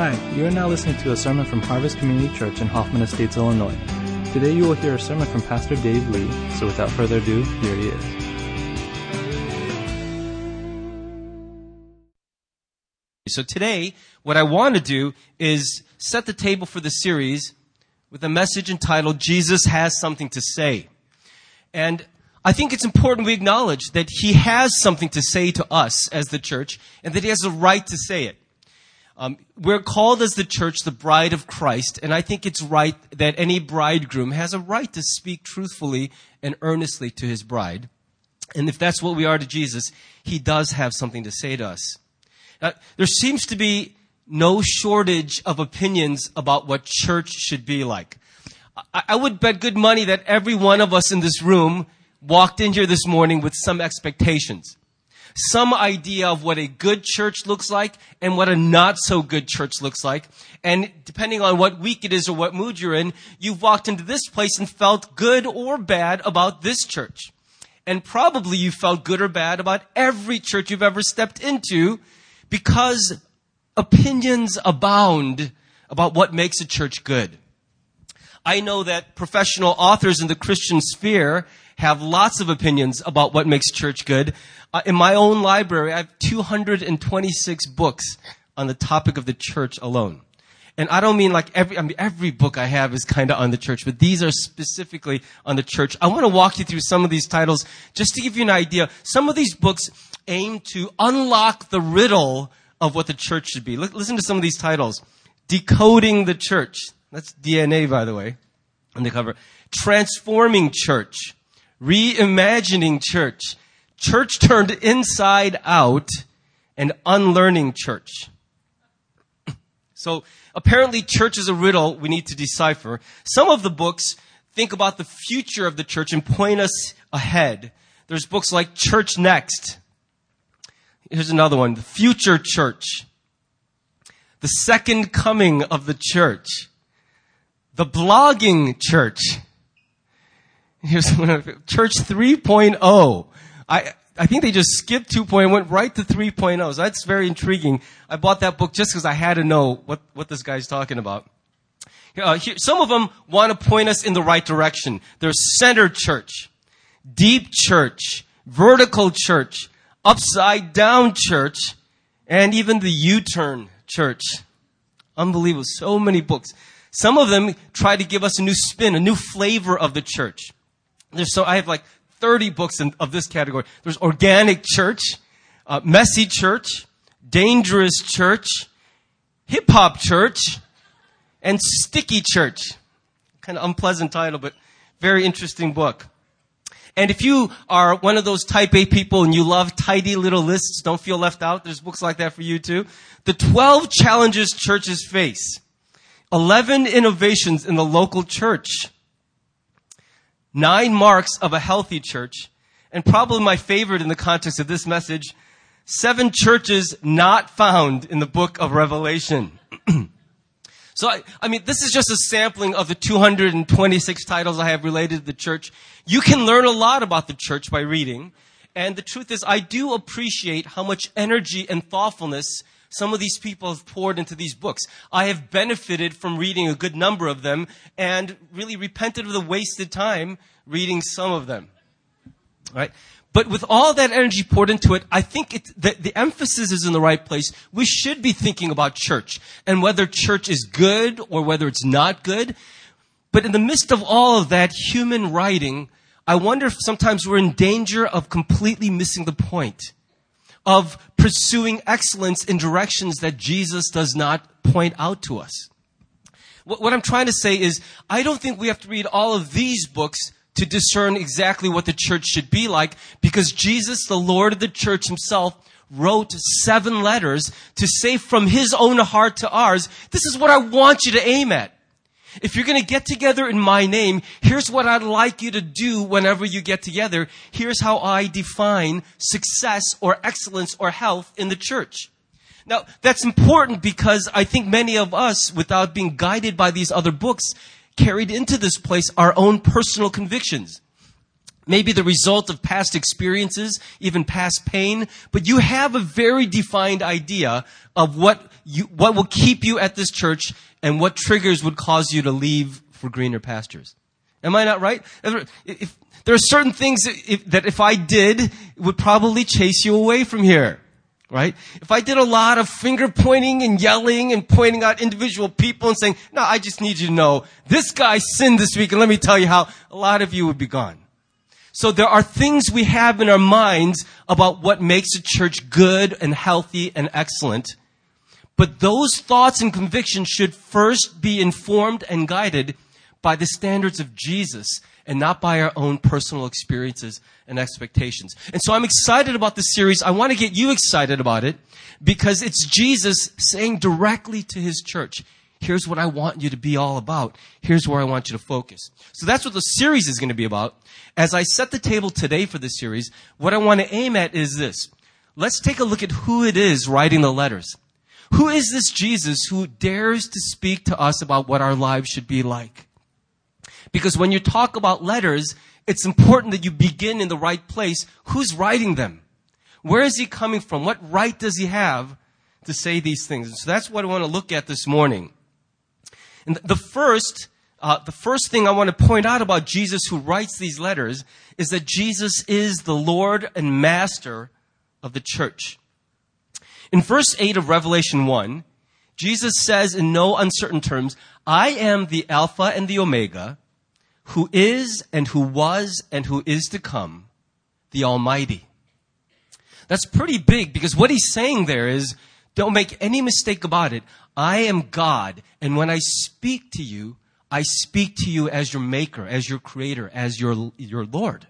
Hi, you are now listening to a sermon from Harvest Community Church in Hoffman Estates, Illinois. Today you will hear a sermon from Pastor Dave Lee, so without further ado, here he is. So today, what I want to do is set the table for the series with a message entitled Jesus Has Something to Say. And I think it's important we acknowledge that he has something to say to us as the church and that he has a right to say it. Um, we're called as the church the bride of Christ, and I think it's right that any bridegroom has a right to speak truthfully and earnestly to his bride. And if that's what we are to Jesus, he does have something to say to us. Now, there seems to be no shortage of opinions about what church should be like. I, I would bet good money that every one of us in this room walked in here this morning with some expectations some idea of what a good church looks like and what a not so good church looks like. And depending on what week it is or what mood you're in, you've walked into this place and felt good or bad about this church. And probably you felt good or bad about every church you've ever stepped into because opinions abound about what makes a church good. I know that professional authors in the Christian sphere have lots of opinions about what makes church good. Uh, in my own library, I have 226 books on the topic of the church alone. And I don't mean like every, I mean, every book I have is kind of on the church, but these are specifically on the church. I want to walk you through some of these titles just to give you an idea. Some of these books aim to unlock the riddle of what the church should be. listen to some of these titles. Decoding the Church. That's DNA, by the way, on the cover. Transforming Church. Reimagining Church church turned inside out and unlearning church. So apparently church is a riddle we need to decipher. Some of the books think about the future of the church and point us ahead. There's books like Church Next. Here's another one. The Future Church. The Second Coming of the Church. The Blogging Church. Here's one of Church 3.0. I, I think they just skipped 2.0 and went right to 3.0. So that's very intriguing. I bought that book just because I had to know what, what this guy's talking about. Uh, here, some of them want to point us in the right direction. There's center church, deep church, vertical church, upside down church, and even the U-turn church. Unbelievable. So many books. Some of them try to give us a new spin, a new flavor of the church. There's so I have like 30 books in, of this category. There's organic church, uh, messy church, dangerous church, hip hop church, and sticky church. Kind of unpleasant title, but very interesting book. And if you are one of those type A people and you love tidy little lists, don't feel left out, there's books like that for you too. The 12 challenges churches face. 11 innovations in the local church nine marks of a healthy church, and probably my favorite in the context of this message, seven churches not found in the book of Revelation. so, I, I, mean, this is just a sampling of the 226 titles I have related to the church. You can learn a lot about the church by reading. And the truth is, I do appreciate how much energy and thoughtfulness some of these people have poured into these books. I have benefited from reading a good number of them and really repented of the wasted time reading some of them. Right? But with all that energy poured into it, I think it, the, the emphasis is in the right place. We should be thinking about church and whether church is good or whether it's not good. But in the midst of all of that human writing, I wonder if sometimes we're in danger of completely missing the point of pursuing excellence in directions that Jesus does not point out to us. What I'm trying to say is, I don't think we have to read all of these books to discern exactly what the church should be like because Jesus, the Lord of the church himself, wrote seven letters to say from his own heart to ours, this is what I want you to aim at. If you're going to get together in my name, here's what I'd like you to do whenever you get together. Here's how I define success or excellence or health in the church. Now, that's important because I think many of us, without being guided by these other books, carried into this place our own personal convictions. maybe the result of past experiences, even past pain, but you have a very defined idea of what you, what will keep you at this church and what triggers would cause you to leave for greener pastures. Am I not right? If, there are certain things if, that if I did would probably chase you away from here. Right? If I did a lot of finger pointing and yelling and pointing out individual people and saying, no, I just need you to know this guy sinned this week and let me tell you how a lot of you would be gone. So there are things we have in our minds about what makes a church good and healthy and excellent. But those thoughts and convictions should first be informed and guided by the standards of Jesus and not by our own personal experiences and expectations. And so I'm excited about this series. I want to get you excited about it because it's Jesus saying directly to his church, here's what I want you to be all about. Here's where I want you to focus. So that's what the series is going to be about. As I set the table today for this series, what I want to aim at is this. Let's take a look at who it is writing the letters. Who is this Jesus who dares to speak to us about what our lives should be like? Because when you talk about letters, it's important that you begin in the right place. Who's writing them? Where is he coming from? What right does he have to say these things? And so that's what I want to look at this morning. And the first, uh, the first thing I want to point out about Jesus who writes these letters is that Jesus is the Lord and Master of the church. In verse 8 of Revelation 1, Jesus says in no uncertain terms, I am the Alpha and the Omega, who is and who was and who is to come, the Almighty. That's pretty big because what he's saying there is, don't make any mistake about it. I am God, and when I speak to you, I speak to you as your maker, as your creator, as your, your Lord.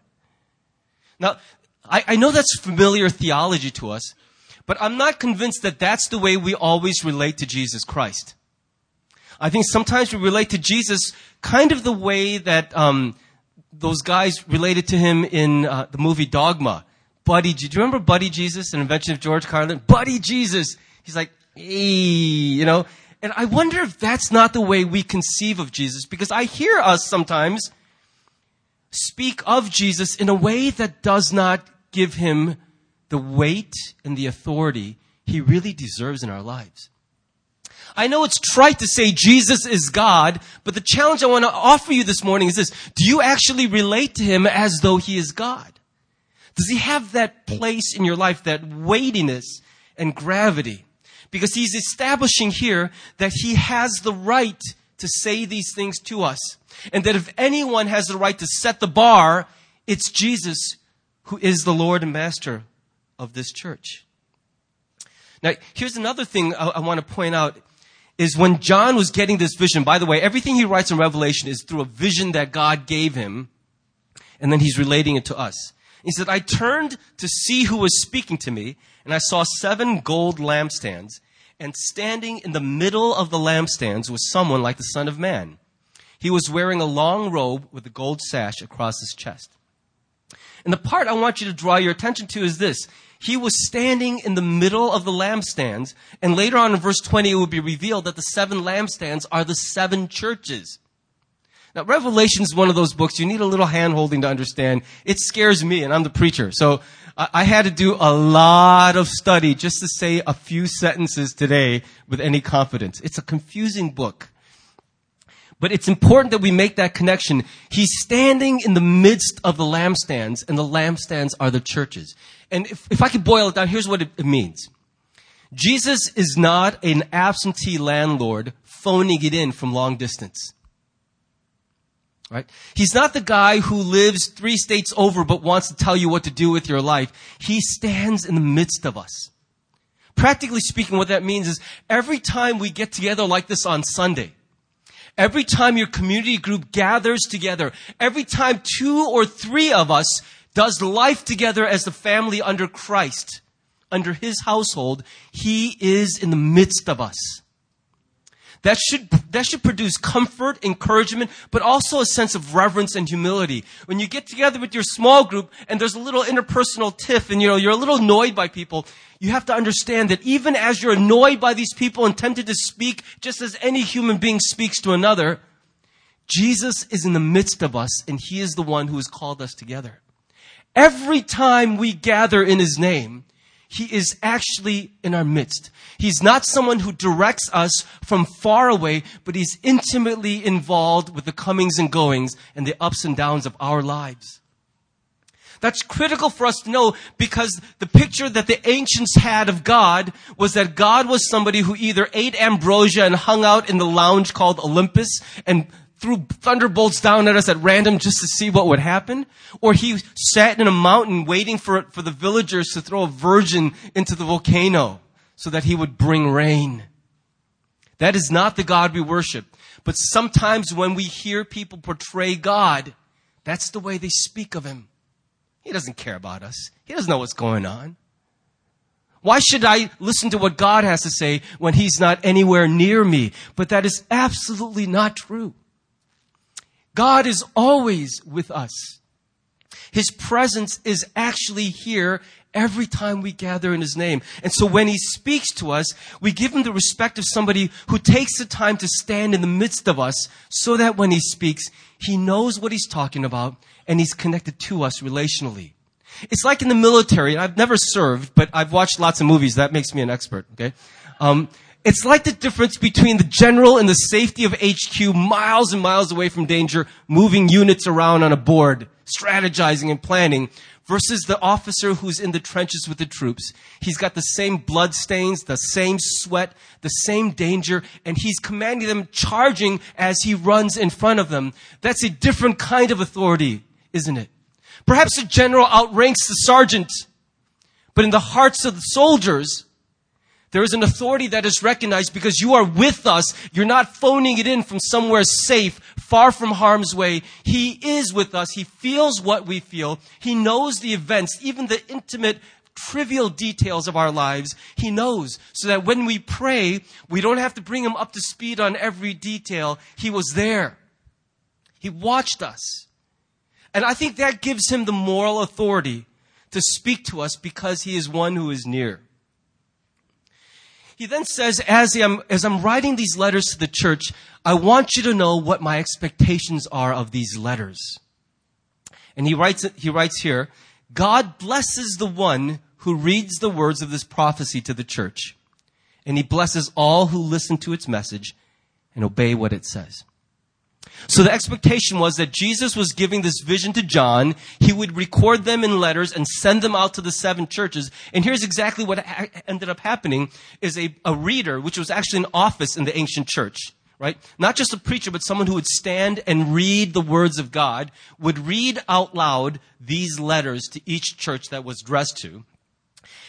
Now, I, I know that's familiar theology to us, but I'm not convinced that that's the way we always relate to Jesus Christ. I think sometimes we relate to Jesus kind of the way that um, those guys related to him in uh, the movie Dogma. Buddy, do you remember Buddy Jesus, an invention of George Carlin? Buddy Jesus. He's like, hey, you know. And I wonder if that's not the way we conceive of Jesus, because I hear us sometimes speak of Jesus in a way that does not give him the weight and the authority he really deserves in our lives. I know it's trite to say Jesus is God, but the challenge I want to offer you this morning is this. Do you actually relate to Him as though He is God? Does He have that place in your life, that weightiness and gravity? Because He's establishing here that He has the right to say these things to us. And that if anyone has the right to set the bar, it's Jesus who is the Lord and Master of this church. Now, here's another thing I, I want to point out is when John was getting this vision, by the way, everything he writes in Revelation is through a vision that God gave him, and then he's relating it to us. He said, I turned to see who was speaking to me, and I saw seven gold lampstands, and standing in the middle of the lampstands was someone like the Son of Man. He was wearing a long robe with a gold sash across his chest. And the part I want you to draw your attention to is this he was standing in the middle of the lampstands. And later on in verse 20, it will be revealed that the seven lampstands are the seven churches. Now, Revelation is one of those books you need a little hand holding to understand. It scares me, and I'm the preacher. So I had to do a lot of study just to say a few sentences today with any confidence. It's a confusing book. But it's important that we make that connection. He's standing in the midst of the lampstands, and the lampstands are the churches. And if, if I could boil it down, here's what it, it means. Jesus is not an absentee landlord phoning it in from long distance. Right? He's not the guy who lives three states over but wants to tell you what to do with your life. He stands in the midst of us. Practically speaking, what that means is every time we get together like this on Sunday, every time your community group gathers together, every time two or three of us does life together as the family under Christ, under his household, he is in the midst of us. That should, that should produce comfort, encouragement, but also a sense of reverence and humility. When you get together with your small group and there's a little interpersonal tiff and you know, you're a little annoyed by people, you have to understand that even as you're annoyed by these people and tempted to speak just as any human being speaks to another, Jesus is in the midst of us and he is the one who has called us together. Every time we gather in His name, He is actually in our midst. He's not someone who directs us from far away, but He's intimately involved with the comings and goings and the ups and downs of our lives. That's critical for us to know because the picture that the ancients had of God was that God was somebody who either ate ambrosia and hung out in the lounge called Olympus and threw thunderbolts down at us at random just to see what would happen, or he sat in a mountain waiting for, for the villagers to throw a virgin into the volcano so that he would bring rain. That is not the God we worship. But sometimes when we hear people portray God, that's the way they speak of him. He doesn't care about us. He doesn't know what's going on. Why should I listen to what God has to say when He's not anywhere near me? But that is absolutely not true. God is always with us. His presence is actually here every time we gather in His name. And so when He speaks to us, we give Him the respect of somebody who takes the time to stand in the midst of us so that when He speaks, He knows what He's talking about and He's connected to us relationally. It's like in the military. I've never served, but I've watched lots of movies. That makes me an expert, okay? Um, it's like the difference between the general and the safety of HQ, miles and miles away from danger, moving units around on a board, strategizing and planning, versus the officer who's in the trenches with the troops. He's got the same blood stains, the same sweat, the same danger, and he's commanding them, charging as he runs in front of them. That's a different kind of authority isn't it? Perhaps the general outranks the sergeant, but in the hearts of the soldiers, there is an authority that is recognized because you are with us. You're not phoning it in from somewhere safe, far from harm's way. He is with us. He feels what we feel. He knows the events, even the intimate, trivial details of our lives. He knows. So that when we pray, we don't have to bring him up to speed on every detail. He was there. He watched us. And I think that gives him the moral authority to speak to us because he is one who is near. He then says, as I'm, as I'm writing these letters to the church, I want you to know what my expectations are of these letters. And he writes, he writes here, God blesses the one who reads the words of this prophecy to the church. And he blesses all who listen to its message and obey what it says. So the expectation was that Jesus was giving this vision to John. He would record them in letters and send them out to the seven churches. And here's exactly what ended up happening is a, a reader, which was actually an office in the ancient church, right? Not just a preacher, but someone who would stand and read the words of God, would read out loud these letters to each church that was addressed to.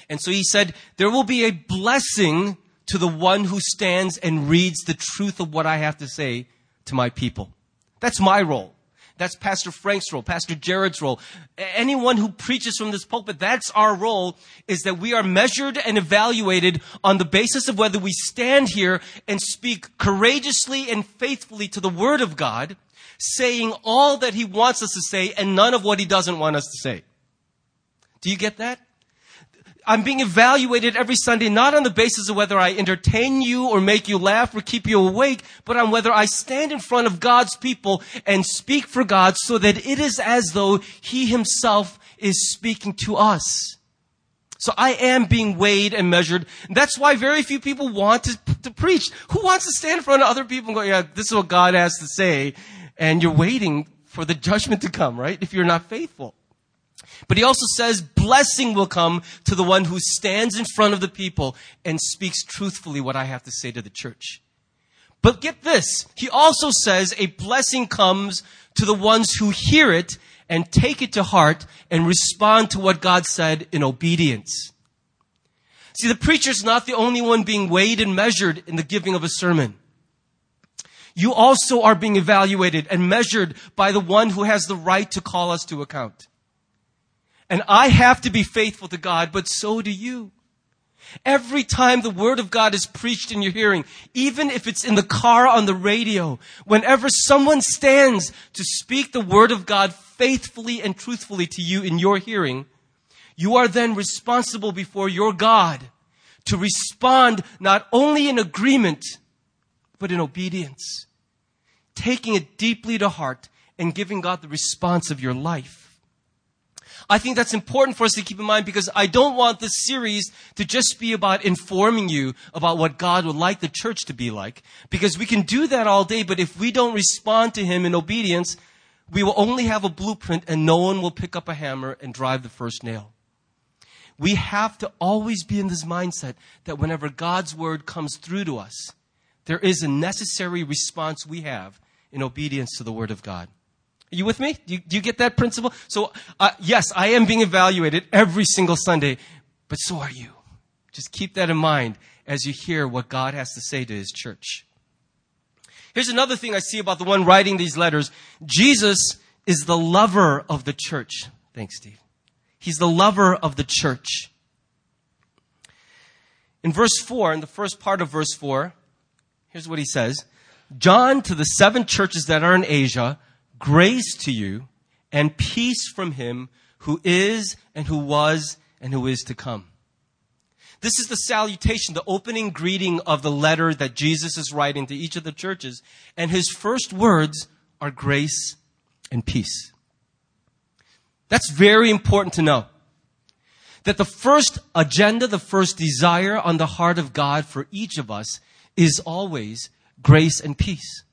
And so he said, there will be a blessing to the one who stands and reads the truth of what I have to say to my people. That's my role. That's Pastor Frank's role, Pastor Jared's role. Anyone who preaches from this pulpit, that's our role, is that we are measured and evaluated on the basis of whether we stand here and speak courageously and faithfully to the Word of God, saying all that He wants us to say and none of what He doesn't want us to say. Do you get that? I'm being evaluated every Sunday not on the basis of whether I entertain you or make you laugh or keep you awake, but on whether I stand in front of God's people and speak for God so that it is as though He Himself is speaking to us. So I am being weighed and measured. That's why very few people want to, to preach. Who wants to stand in front of other people and go, yeah, this is what God has to say. And you're waiting for the judgment to come, right? If you're not faithful. But he also says blessing will come to the one who stands in front of the people and speaks truthfully what I have to say to the church. But get this. He also says a blessing comes to the ones who hear it and take it to heart and respond to what God said in obedience. See, the preacher's not the only one being weighed and measured in the giving of a sermon. You also are being evaluated and measured by the one who has the right to call us to account. And I have to be faithful to God, but so do you. Every time the word of God is preached in your hearing, even if it's in the car on the radio, whenever someone stands to speak the word of God faithfully and truthfully to you in your hearing, you are then responsible before your God to respond not only in agreement, but in obedience, taking it deeply to heart and giving God the response of your life. I think that's important for us to keep in mind because I don't want this series to just be about informing you about what God would like the church to be like. Because we can do that all day, but if we don't respond to Him in obedience, we will only have a blueprint and no one will pick up a hammer and drive the first nail. We have to always be in this mindset that whenever God's word comes through to us, there is a necessary response we have in obedience to the word of God. Are you with me? Do you, do you get that principle? So, uh, yes, I am being evaluated every single Sunday, but so are you. Just keep that in mind as you hear what God has to say to his church. Here's another thing I see about the one writing these letters. Jesus is the lover of the church. Thanks, Steve. He's the lover of the church. In verse 4, in the first part of verse 4, here's what he says John to the seven churches that are in Asia, grace to you and peace from him who is and who was and who is to come. This is the salutation, the opening greeting of the letter that Jesus is writing to each of the churches. And his first words are grace and peace. That's very important to know. That the first agenda, the first desire on the heart of God for each of us is always grace and peace.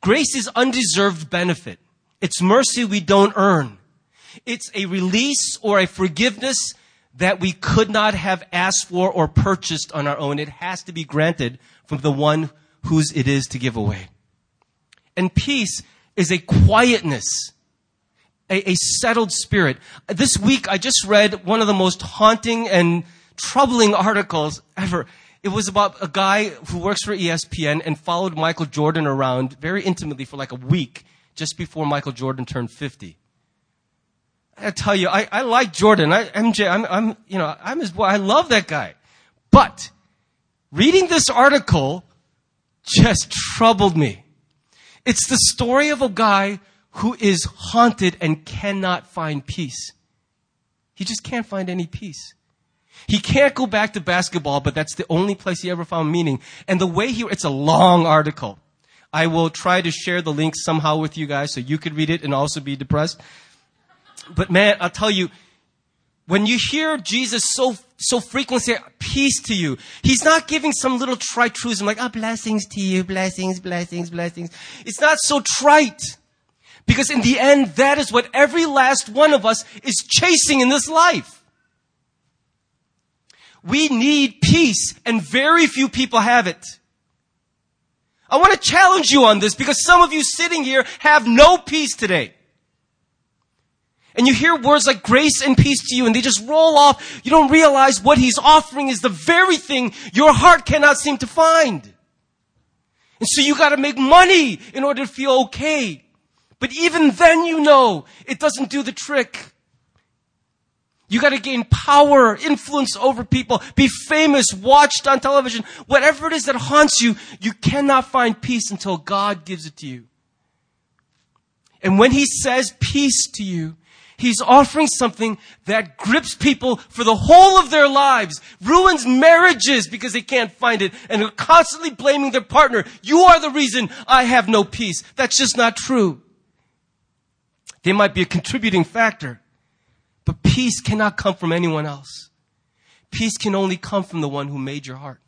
Grace is undeserved benefit. It's mercy we don't earn. It's a release or a forgiveness that we could not have asked for or purchased on our own. It has to be granted from the one whose it is to give away. And peace is a quietness, a, a settled spirit. This week I just read one of the most haunting and troubling articles ever. It was about a guy who works for ESPN and followed Michael Jordan around very intimately for like a week just before Michael Jordan turned 50. I tell you, I, I like Jordan. I, MJ, I'm, I'm, you know, I'm his boy. I love that guy. But reading this article just troubled me. It's the story of a guy who is haunted and cannot find peace. He just can't find any peace. He can't go back to basketball, but that's the only place he ever found meaning. And the way he, it's a long article. I will try to share the link somehow with you guys so you could read it and also be depressed. But man, I'll tell you, when you hear Jesus so, so frequently say, peace to you, he's not giving some little trite truism like, oh, blessings to you, blessings, blessings, blessings. It's not so trite. Because in the end, that is what every last one of us is chasing in this life. We need peace and very few people have it. I want to challenge you on this because some of you sitting here have no peace today. And you hear words like grace and peace to you and they just roll off. You don't realize what he's offering is the very thing your heart cannot seem to find. And so you gotta make money in order to feel okay. But even then you know it doesn't do the trick. You gotta gain power, influence over people, be famous, watched on television, whatever it is that haunts you, you cannot find peace until God gives it to you. And when He says peace to you, He's offering something that grips people for the whole of their lives, ruins marriages because they can't find it, and are constantly blaming their partner. You are the reason I have no peace. That's just not true. They might be a contributing factor, but peace cannot come from anyone else. Peace can only come from the one who made your heart.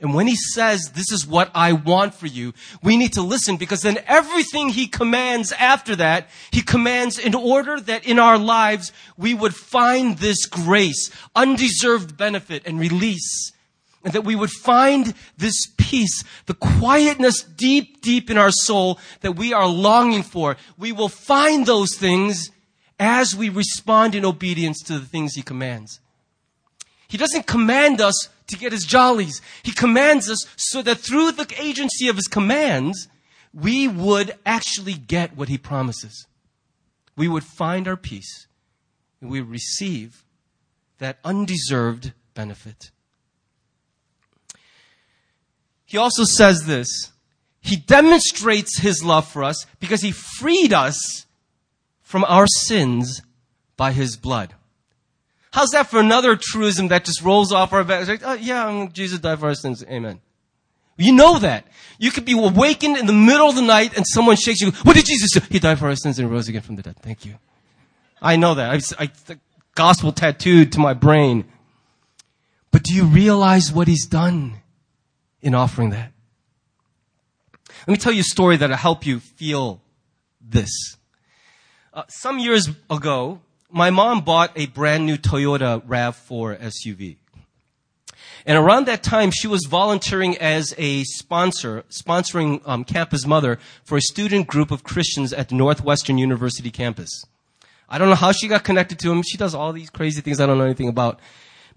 And when he says, this is what I want for you, we need to listen because then everything he commands after that, he commands in order that in our lives we would find this grace, undeserved benefit and release. And that we would find this peace, the quietness deep, deep in our soul that we are longing for. We will find those things as we respond in obedience to the things he commands. He doesn't command us to get his jollies. He commands us so that through the agency of his commands, we would actually get what he promises. We would find our peace and we receive that undeserved benefit. He also says this. He demonstrates his love for us because he freed us from our sins by his blood. How's that for another truism that just rolls off our backs? Like, oh, yeah, mm, Jesus died for our sins. Amen. You know that. You could be awakened in the middle of the night and someone shakes you. What did Jesus do? He died for our sins and rose again from the dead. Thank you. I know that. I, I, the gospel tattooed to my brain. But do you realize what he's done in offering that? Let me tell you a story that'll help you feel this. Uh, some years ago, my mom bought a brand new Toyota RAV4 SUV. And around that time, she was volunteering as a sponsor, sponsoring um, Campus Mother for a student group of Christians at the Northwestern University campus. I don't know how she got connected to him. She does all these crazy things I don't know anything about.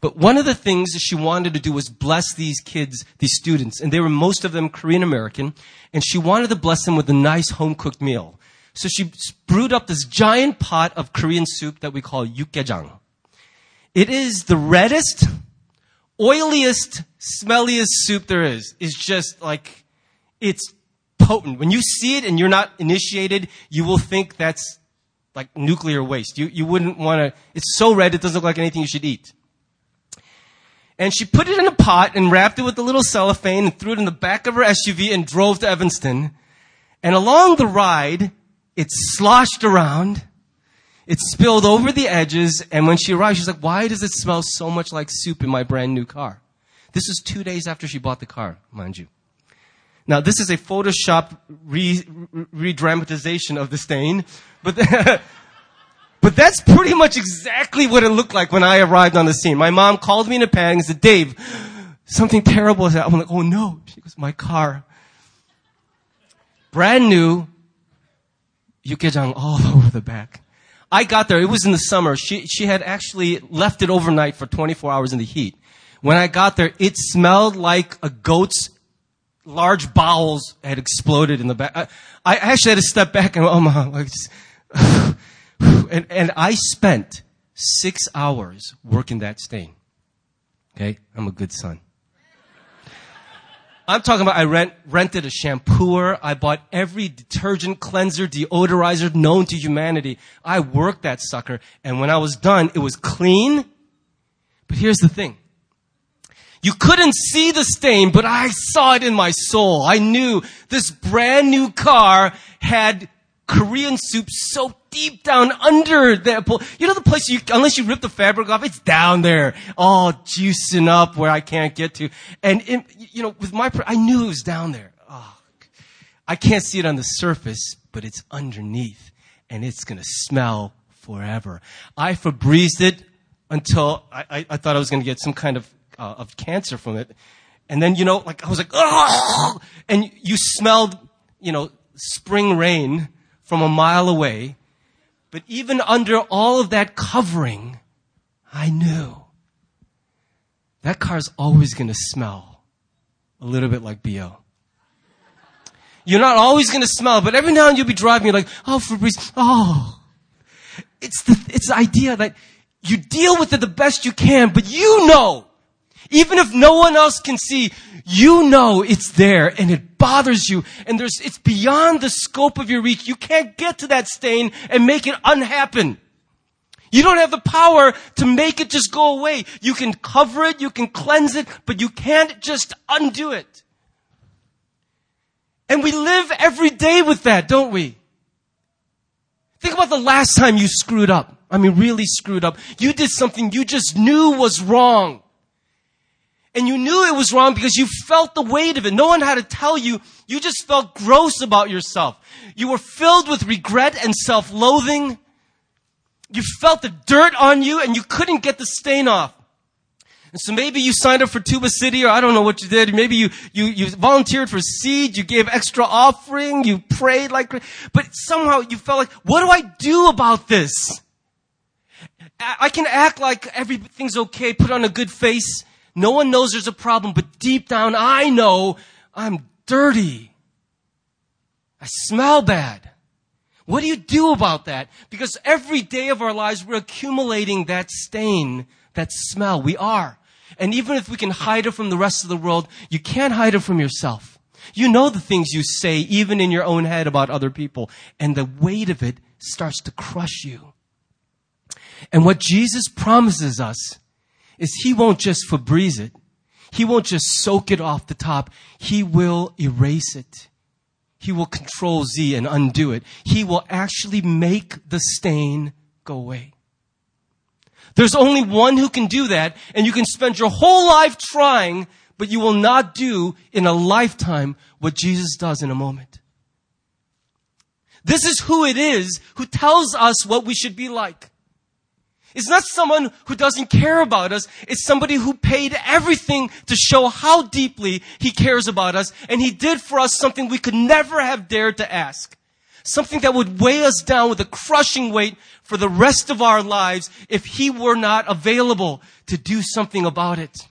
But one of the things that she wanted to do was bless these kids, these students, and they were most of them Korean American, and she wanted to bless them with a nice home cooked meal. So she brewed up this giant pot of Korean soup that we call yukgaejang. It is the reddest, oiliest, smelliest soup there is. It's just like, it's potent. When you see it and you're not initiated, you will think that's like nuclear waste. You, you wouldn't want to, it's so red it doesn't look like anything you should eat. And she put it in a pot and wrapped it with a little cellophane and threw it in the back of her SUV and drove to Evanston. And along the ride, it sloshed around. It spilled over the edges. And when she arrived, she's like, why does it smell so much like soup in my brand new car? This is two days after she bought the car, mind you. Now, this is a Photoshop re, re-dramatization of the stain, but But that's pretty much exactly what it looked like when I arrived on the scene. My mom called me in a panic and said, Dave, something terrible is happening. I'm like, oh no. She goes, my car. Brand new, yukgaejang all over the back. I got there. It was in the summer. She, she had actually left it overnight for 24 hours in the heat. When I got there, it smelled like a goat's large bowels had exploded in the back. I, I actually had to step back and, oh my, like, and, and I spent six hours working that stain. Okay? I'm a good son. I'm talking about I rent, rented a shampooer. I bought every detergent, cleanser, deodorizer known to humanity. I worked that sucker. And when I was done, it was clean. But here's the thing. You couldn't see the stain, but I saw it in my soul. I knew this brand new car had Korean soup so deep down under that. You know the place you, unless you rip the fabric off, it's down there, all juicing up where I can't get to. And, you know, with my, I knew it was down there. Oh, I can't see it on the surface, but it's underneath and it's going to smell forever. I Febrezed it until I, I, I thought I was going to get some kind of, uh, of cancer from it. And then, you know, like I was like, oh, and you smelled, you know, spring rain from a mile away. But even under all of that covering, I knew that car's always going to smell a little bit like BO. You're not always going to smell, but every now and you'll be driving, you're like, oh, Febreze, oh. It's the, it's the idea that you deal with it the best you can, but you know, even if no one else can see, you know it's there and it bothers you and there's, it's beyond the scope of your reach. You can't get to that stain and make it unhappen. You don't have the power to make it just go away. You can cover it, you can cleanse it, but you can't just undo it. And we live every day with that, don't we? Think about the last time you screwed up. I mean, really screwed up. You did something you just knew was wrong. And you knew it was wrong because you felt the weight of it. No one had to tell you. You just felt gross about yourself. You were filled with regret and self-loathing. You felt the dirt on you and you couldn't get the stain off. And so maybe you signed up for Tuba City or I don't know what you did. Maybe you, you, you volunteered for seed. You gave extra offering. You prayed like, but somehow you felt like, what do I do about this? I can act like everything's okay, put on a good face, no one knows there's a problem, but deep down I know I'm dirty. I smell bad. What do you do about that? Because every day of our lives we're accumulating that stain, that smell. We are. And even if we can hide it from the rest of the world, you can't hide it from yourself. You know the things you say, even in your own head about other people, and the weight of it starts to crush you. And what Jesus promises us is he won't just Febreze it. He won't just soak it off the top. He will erase it. He will control Z and undo it. He will actually make the stain go away. There's only one who can do that, and you can spend your whole life trying, but you will not do in a lifetime what Jesus does in a moment. This is who it is who tells us what we should be like. It's not someone who doesn't care about us. It's somebody who paid everything to show how deeply he cares about us. And he did for us something we could never have dared to ask. Something that would weigh us down with a crushing weight for the rest of our lives if he were not available to do something about it.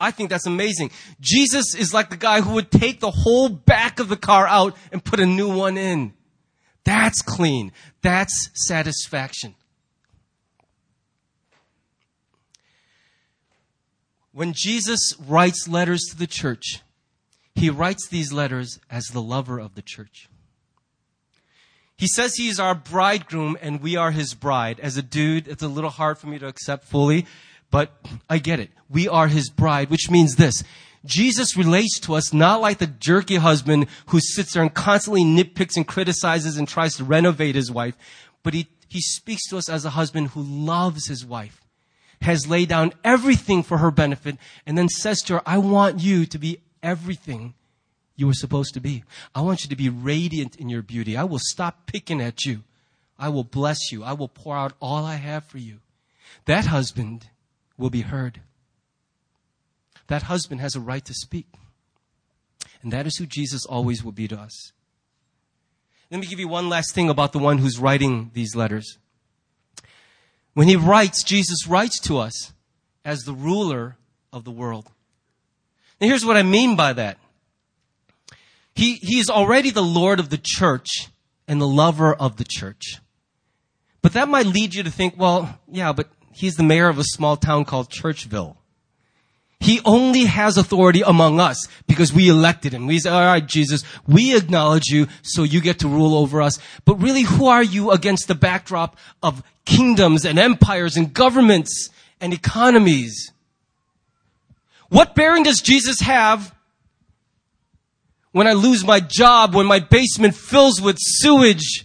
I think that's amazing. Jesus is like the guy who would take the whole back of the car out and put a new one in. That's clean. That's satisfaction. When Jesus writes letters to the church, he writes these letters as the lover of the church. He says he is our bridegroom and we are his bride. As a dude, it's a little hard for me to accept fully, but I get it. We are his bride, which means this. Jesus relates to us not like the jerky husband who sits there and constantly nitpicks and criticizes and tries to renovate his wife, but he, he speaks to us as a husband who loves his wife, has laid down everything for her benefit, and then says to her, I want you to be everything you were supposed to be. I want you to be radiant in your beauty. I will stop picking at you. I will bless you. I will pour out all I have for you. That husband will be heard. That husband has a right to speak. And that is who Jesus always will be to us. Let me give you one last thing about the one who's writing these letters. When he writes, Jesus writes to us as the ruler of the world. And here's what I mean by that. He, he is already the Lord of the church and the lover of the church. But that might lead you to think, well, yeah, but he's the mayor of a small town called Churchville. He only has authority among us because we elected him. We say, all right, Jesus, we acknowledge you, so you get to rule over us. But really, who are you against the backdrop of kingdoms and empires and governments and economies? What bearing does Jesus have when I lose my job, when my basement fills with sewage?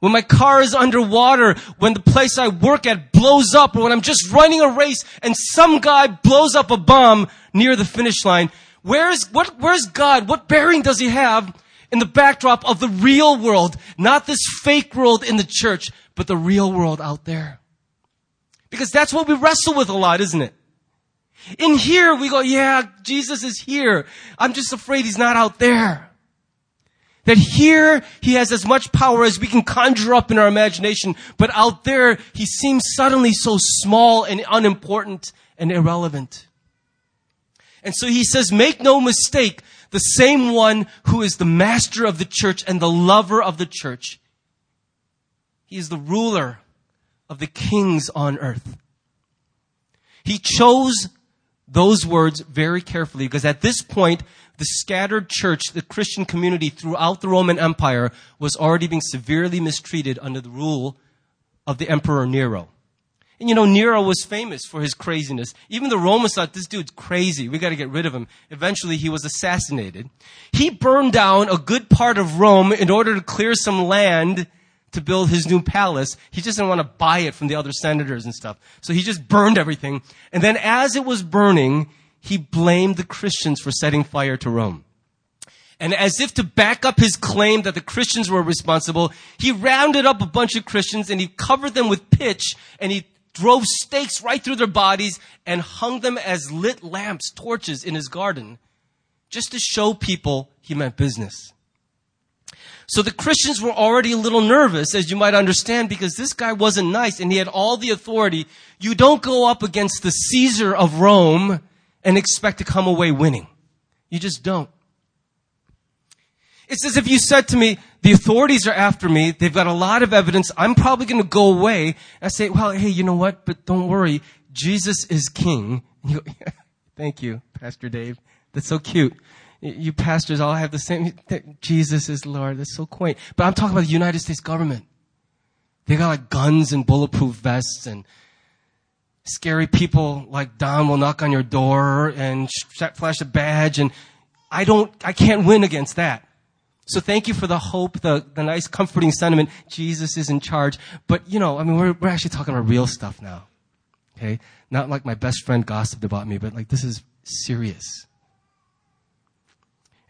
When my car is underwater, when the place I work at blows up, or when I'm just running a race and some guy blows up a bomb near the finish line, where's, what, where's God? What bearing does he have in the backdrop of the real world? Not this fake world in the church, but the real world out there. Because that's what we wrestle with a lot, isn't it? In here, we go, yeah, Jesus is here. I'm just afraid he's not out there. That here he has as much power as we can conjure up in our imagination, but out there he seems suddenly so small and unimportant and irrelevant. And so he says, make no mistake, the same one who is the master of the church and the lover of the church. He is the ruler of the kings on earth. He chose those words very carefully because at this point, the scattered church, the Christian community throughout the Roman Empire was already being severely mistreated under the rule of the Emperor Nero. And you know, Nero was famous for his craziness. Even the Romans thought, this dude's crazy. We gotta get rid of him. Eventually, he was assassinated. He burned down a good part of Rome in order to clear some land to build his new palace. He just didn't want to buy it from the other senators and stuff. So he just burned everything. And then as it was burning, he blamed the Christians for setting fire to Rome. And as if to back up his claim that the Christians were responsible, he rounded up a bunch of Christians and he covered them with pitch and he drove stakes right through their bodies and hung them as lit lamps, torches in his garden, just to show people he meant business. So the Christians were already a little nervous, as you might understand, because this guy wasn't nice and he had all the authority. You don't go up against the Caesar of Rome and expect to come away winning. You just don't. It's as if you said to me, the authorities are after me. They've got a lot of evidence. I'm probably going to go away. I say, well, hey, you know what? But don't worry. Jesus is king. And you go, yeah, thank you, Pastor Dave. That's so cute. You pastors all have the same, Jesus is Lord. That's so quaint. But I'm talking about the United States government. They got like guns and bulletproof vests and scary people like Don will knock on your door and flash a badge and I don't, I can't win against that. So thank you for the hope, the, the nice comforting sentiment. Jesus is in charge. But, you know, I mean, we're, we're actually talking about real stuff now. Okay? Not like my best friend gossiped about me, but like this is serious.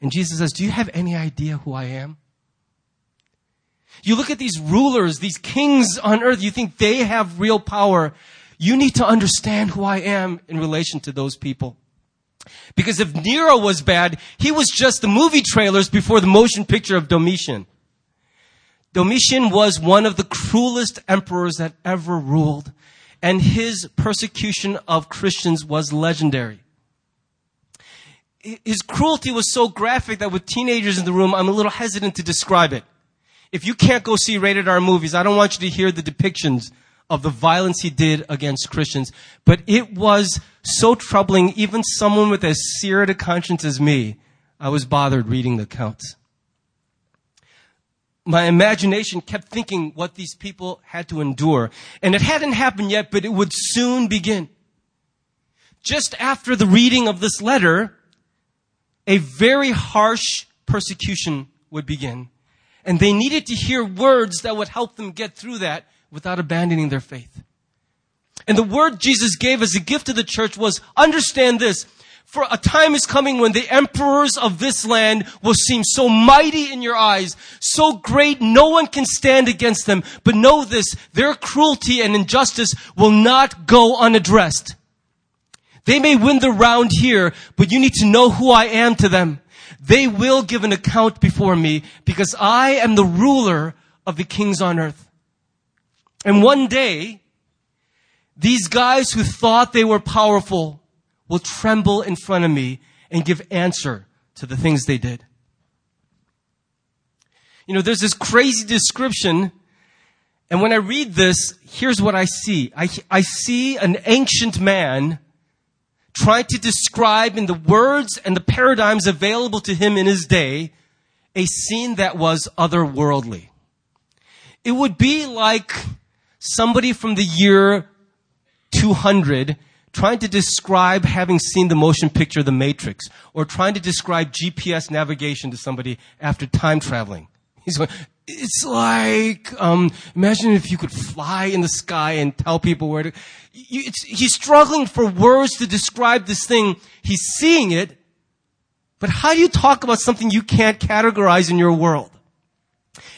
And Jesus says, Do you have any idea who I am? You look at these rulers, these kings on earth, you think they have real power. You need to understand who I am in relation to those people. Because if Nero was bad, he was just the movie trailers before the motion picture of Domitian. Domitian was one of the cruelest emperors that ever ruled, and his persecution of Christians was legendary. His cruelty was so graphic that with teenagers in the room, I'm a little hesitant to describe it. If you can't go see rated R movies, I don't want you to hear the depictions of the violence he did against Christians. But it was so troubling, even someone with as seared a conscience as me, I was bothered reading the accounts. My imagination kept thinking what these people had to endure. And it hadn't happened yet, but it would soon begin. Just after the reading of this letter, a very harsh persecution would begin. And they needed to hear words that would help them get through that without abandoning their faith. And the word Jesus gave as a gift to the church was, understand this, for a time is coming when the emperors of this land will seem so mighty in your eyes, so great no one can stand against them. But know this, their cruelty and injustice will not go unaddressed. They may win the round here, but you need to know who I am to them. They will give an account before me because I am the ruler of the kings on earth. And one day, these guys who thought they were powerful will tremble in front of me and give answer to the things they did. You know, there's this crazy description, and when I read this, here's what I see. I, I see an ancient man trying to describe in the words and the paradigms available to him in his day a scene that was otherworldly. It would be like somebody from the year 200 trying to describe having seen the motion picture The Matrix or trying to describe GPS navigation to somebody after time traveling. He's going, it's like, um, imagine if you could fly in the sky and tell people where to, he's struggling for words to describe this thing. He's seeing it, but how do you talk about something you can't categorize in your world?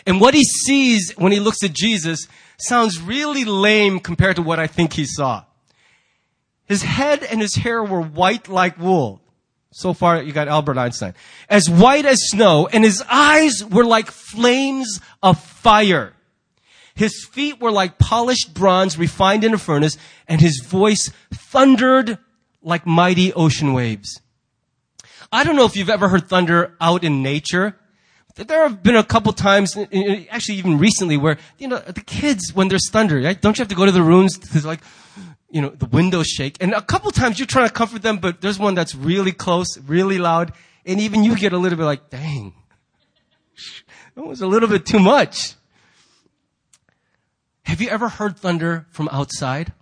And what he sees when he looks at Jesus sounds really lame compared to what I think he saw. His head and his hair were white like wool. So far, you got Albert Einstein. As white as snow, and his eyes were like flames of fire. His feet were like polished bronze refined in a furnace, and his voice thundered like mighty ocean waves. I don't know if you've ever heard thunder out in nature, there have been a couple times, actually even recently, where, you know, the kids, when there's thunder, right? Don't you have to go to the rooms to like, you know, the windows shake. And a couple times you're trying to comfort them, but there's one that's really close, really loud, and even you get a little bit like, dang, that was a little bit too much. Have you ever heard thunder from outside?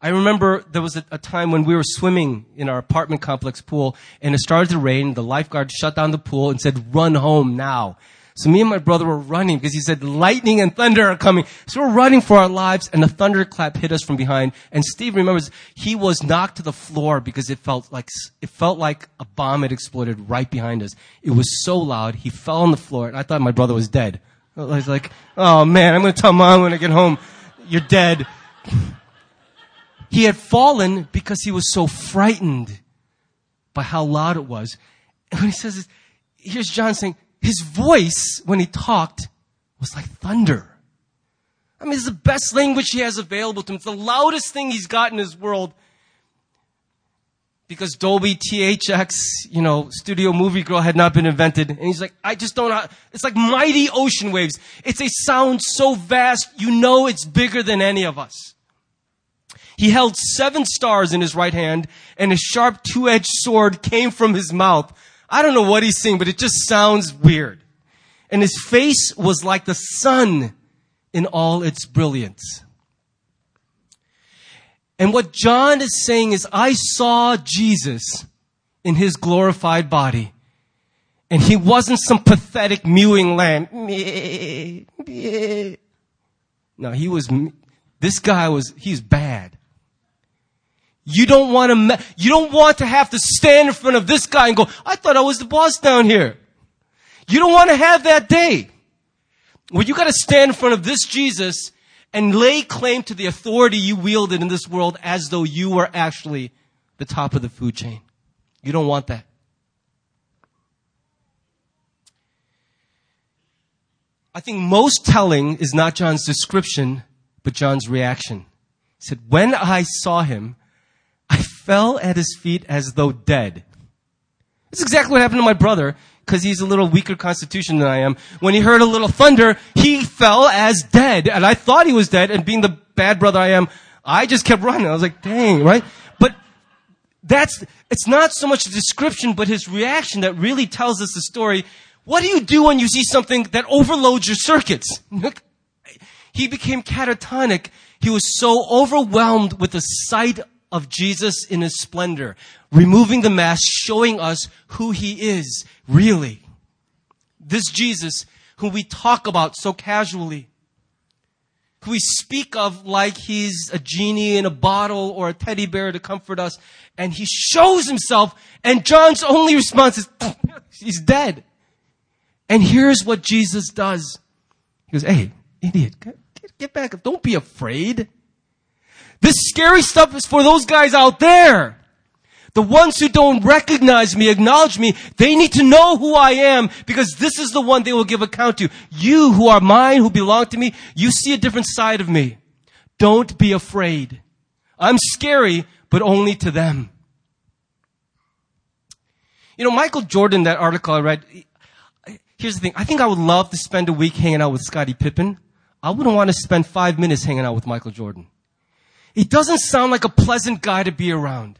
I remember there was a, a, time when we were swimming in our apartment complex pool and it started to rain. The lifeguard shut down the pool and said, run home now. So me and my brother were running because he said lightning and thunder are coming. So we're running for our lives and a thunderclap hit us from behind. And Steve remembers he was knocked to the floor because it felt like, it felt like a bomb had exploded right behind us. It was so loud. He fell on the floor and I thought my brother was dead. I was like, oh man, I'm going to tell mom when I get home, you're dead. He had fallen because he was so frightened by how loud it was. And when he says this, here's John saying, his voice, when he talked, was like thunder. I mean, it's the best language he has available to him. It's the loudest thing he's got in his world. Because Dolby THX, you know, studio movie girl had not been invented. And he's like, I just don't know. It's like mighty ocean waves. It's a sound so vast, you know it's bigger than any of us. He held seven stars in his right hand, and a sharp two-edged sword came from his mouth. I don't know what he's saying, but it just sounds weird. And his face was like the sun in all its brilliance. And what John is saying is, I saw Jesus in his glorified body. And he wasn't some pathetic mewing lamb. No, he was, this guy was, he's bad. You don't want to, you don't want to have to stand in front of this guy and go, I thought I was the boss down here. You don't want to have that day. Well, you gotta stand in front of this Jesus and lay claim to the authority you wielded in this world as though you were actually the top of the food chain. You don't want that. I think most telling is not John's description, but John's reaction. He said, When I saw him, fell at his feet as though dead. That's exactly what happened to my brother, because he's a little weaker constitution than I am. When he heard a little thunder, he fell as dead. And I thought he was dead, and being the bad brother I am, I just kept running. I was like, dang, right? But that's, it's not so much the description, but his reaction that really tells us the story. What do you do when you see something that overloads your circuits? he became catatonic. He was so overwhelmed with the sight of Jesus in his splendor, removing the mask, showing us who he is, really. This Jesus, who we talk about so casually, who we speak of like he's a genie in a bottle or a teddy bear to comfort us, and he shows himself, and John's only response is, he's dead. And here's what Jesus does. He goes, hey, idiot, get, get back. Don't be afraid. This scary stuff is for those guys out there. The ones who don't recognize me, acknowledge me, they need to know who I am because this is the one they will give account to. You who are mine, who belong to me, you see a different side of me. Don't be afraid. I'm scary, but only to them. You know, Michael Jordan, that article I read, here's the thing. I think I would love to spend a week hanging out with Scottie Pippen. I wouldn't want to spend five minutes hanging out with Michael Jordan. He doesn't sound like a pleasant guy to be around.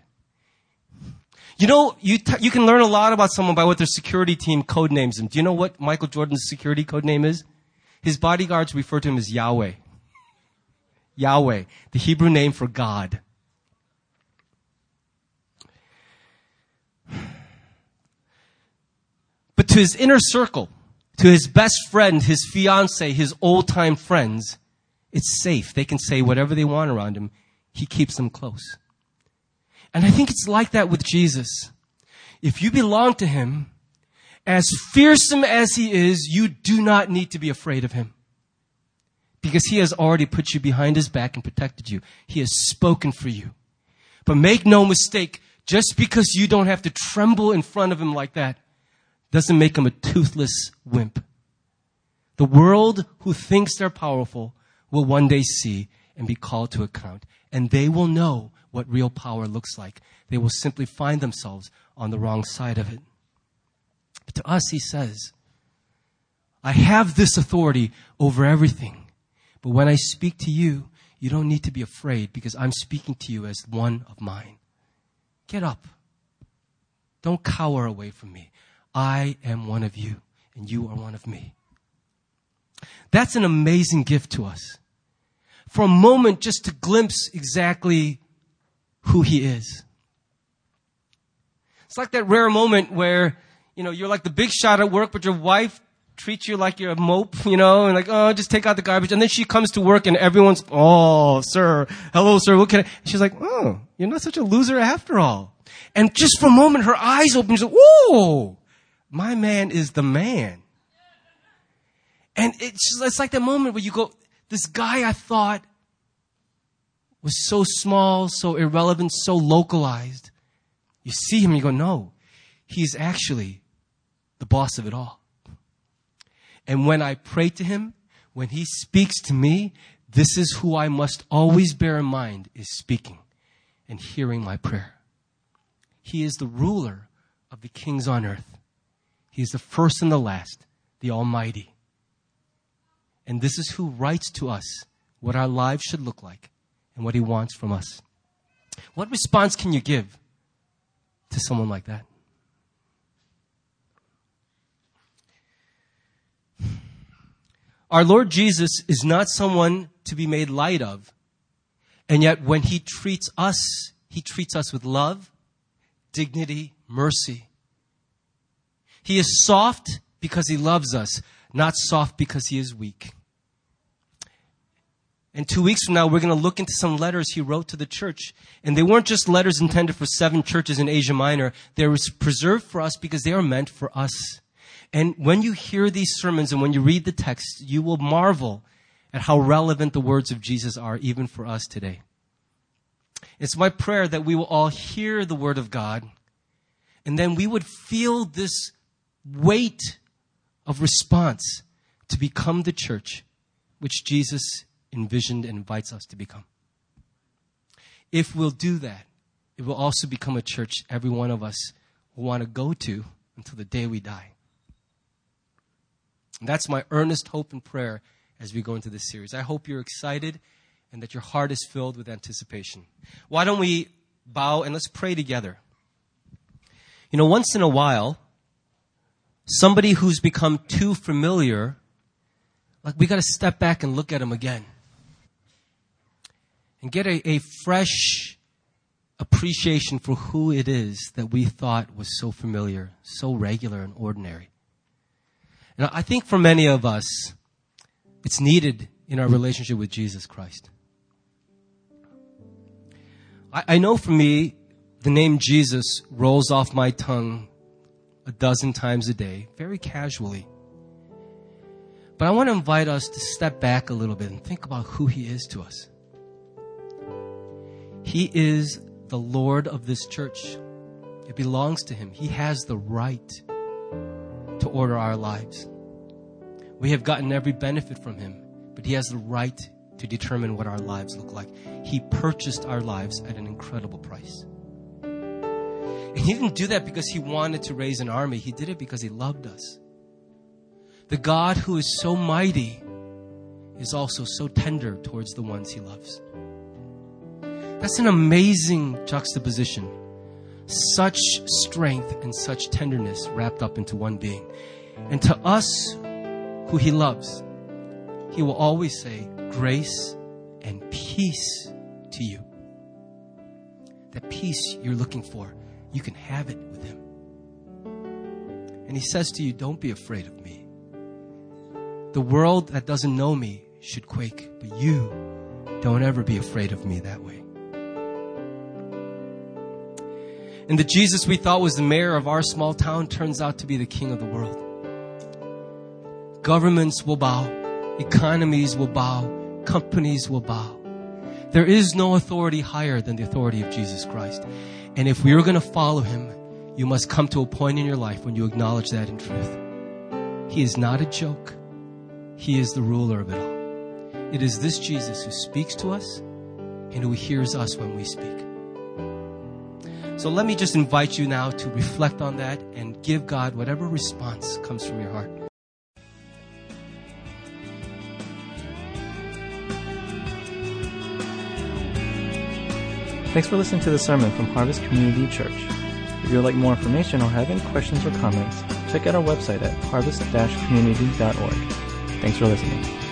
You know, you, t- you can learn a lot about someone by what their security team code names him. Do you know what Michael Jordan's security code name is? His bodyguards refer to him as Yahweh. Yahweh, the Hebrew name for God. But to his inner circle, to his best friend, his fiance, his old time friends, it's safe. They can say whatever they want around him. He keeps them close. And I think it's like that with Jesus. If you belong to him, as fearsome as he is, you do not need to be afraid of him. Because he has already put you behind his back and protected you. He has spoken for you. But make no mistake, just because you don't have to tremble in front of him like that doesn't make him a toothless wimp. The world who thinks they're powerful will one day see and be called to account. And they will know what real power looks like. They will simply find themselves on the wrong side of it. But to us, he says, I have this authority over everything. But when I speak to you, you don't need to be afraid because I'm speaking to you as one of mine. Get up. Don't cower away from me. I am one of you and you are one of me. That's an amazing gift to us. For a moment, just to glimpse exactly who he is. It's like that rare moment where, you know, you're like the big shot at work, but your wife treats you like you're a mope, you know, and like, oh, just take out the garbage. And then she comes to work and everyone's, oh, sir, hello, sir, what can I? She's like, oh, you're not such a loser after all. And just for a moment, her eyes open. She's like, whoa, my man is the man. And it's, it's like that moment where you go, this guy I thought was so small, so irrelevant, so localized. You see him you go, no, he's actually the boss of it all. And when I pray to him, when he speaks to me, this is who I must always bear in mind is speaking and hearing my prayer. He is the ruler of the kings on earth. He is the first and the last, the Almighty. And this is who writes to us what our lives should look like and what He wants from us. What response can you give to someone like that? Our Lord Jesus is not someone to be made light of. And yet, when He treats us, He treats us with love, dignity, mercy. He is soft because he loves us, not soft because he is weak. And two weeks from now, we're going to look into some letters he wrote to the church. And they weren't just letters intended for seven churches in Asia Minor. They were preserved for us because they are meant for us. And when you hear these sermons and when you read the text, you will marvel at how relevant the words of Jesus are even for us today. It's my prayer that we will all hear the word of God and then we would feel this weight of response to become the church which Jesus envisioned and invites us to become. If we'll do that, it will also become a church every one of us will want to go to until the day we die. And that's my earnest hope and prayer as we go into this series. I hope you're excited and that your heart is filled with anticipation. Why don't we bow and let's pray together? You know, once in a while, somebody who's become too familiar, like we got to step back and look at them again and get a, a fresh appreciation for who it is that we thought was so familiar, so regular and ordinary. And I think for many of us, it's needed in our relationship with Jesus Christ. I, I know for me, the name Jesus rolls off my tongue a dozen times a day, very casually. But I want to invite us to step back a little bit and think about who He is to us. He is the Lord of this church. It belongs to Him. He has the right to order our lives. We have gotten every benefit from Him, but He has the right to determine what our lives look like. He purchased our lives at an incredible price. And He didn't do that because He wanted to raise an army, He did it because He loved us. The God who is so mighty is also so tender towards the ones He loves. That's an amazing juxtaposition. Such strength and such tenderness wrapped up into one being. And to us who he loves, he will always say, Grace and peace to you. That peace you're looking for, you can have it with him. And he says to you, Don't be afraid of me. The world that doesn't know me should quake, but you don't ever be afraid of me that way. And the Jesus we thought was the mayor of our small town turns out to be the king of the world. Governments will bow, economies will bow, companies will bow. There is no authority higher than the authority of Jesus Christ. And if we are going to follow him, you must come to a point in your life when you acknowledge that in truth. He is not a joke. He is the ruler of it all. It is this Jesus who speaks to us and who hears us when we speak. So let me just invite you now to reflect on that and give God whatever response comes from your heart. Thanks for listening to the sermon from Harvest Community Church. If you would like more information or have any questions or comments, check out our website at harvest-community.org. Thanks for listening.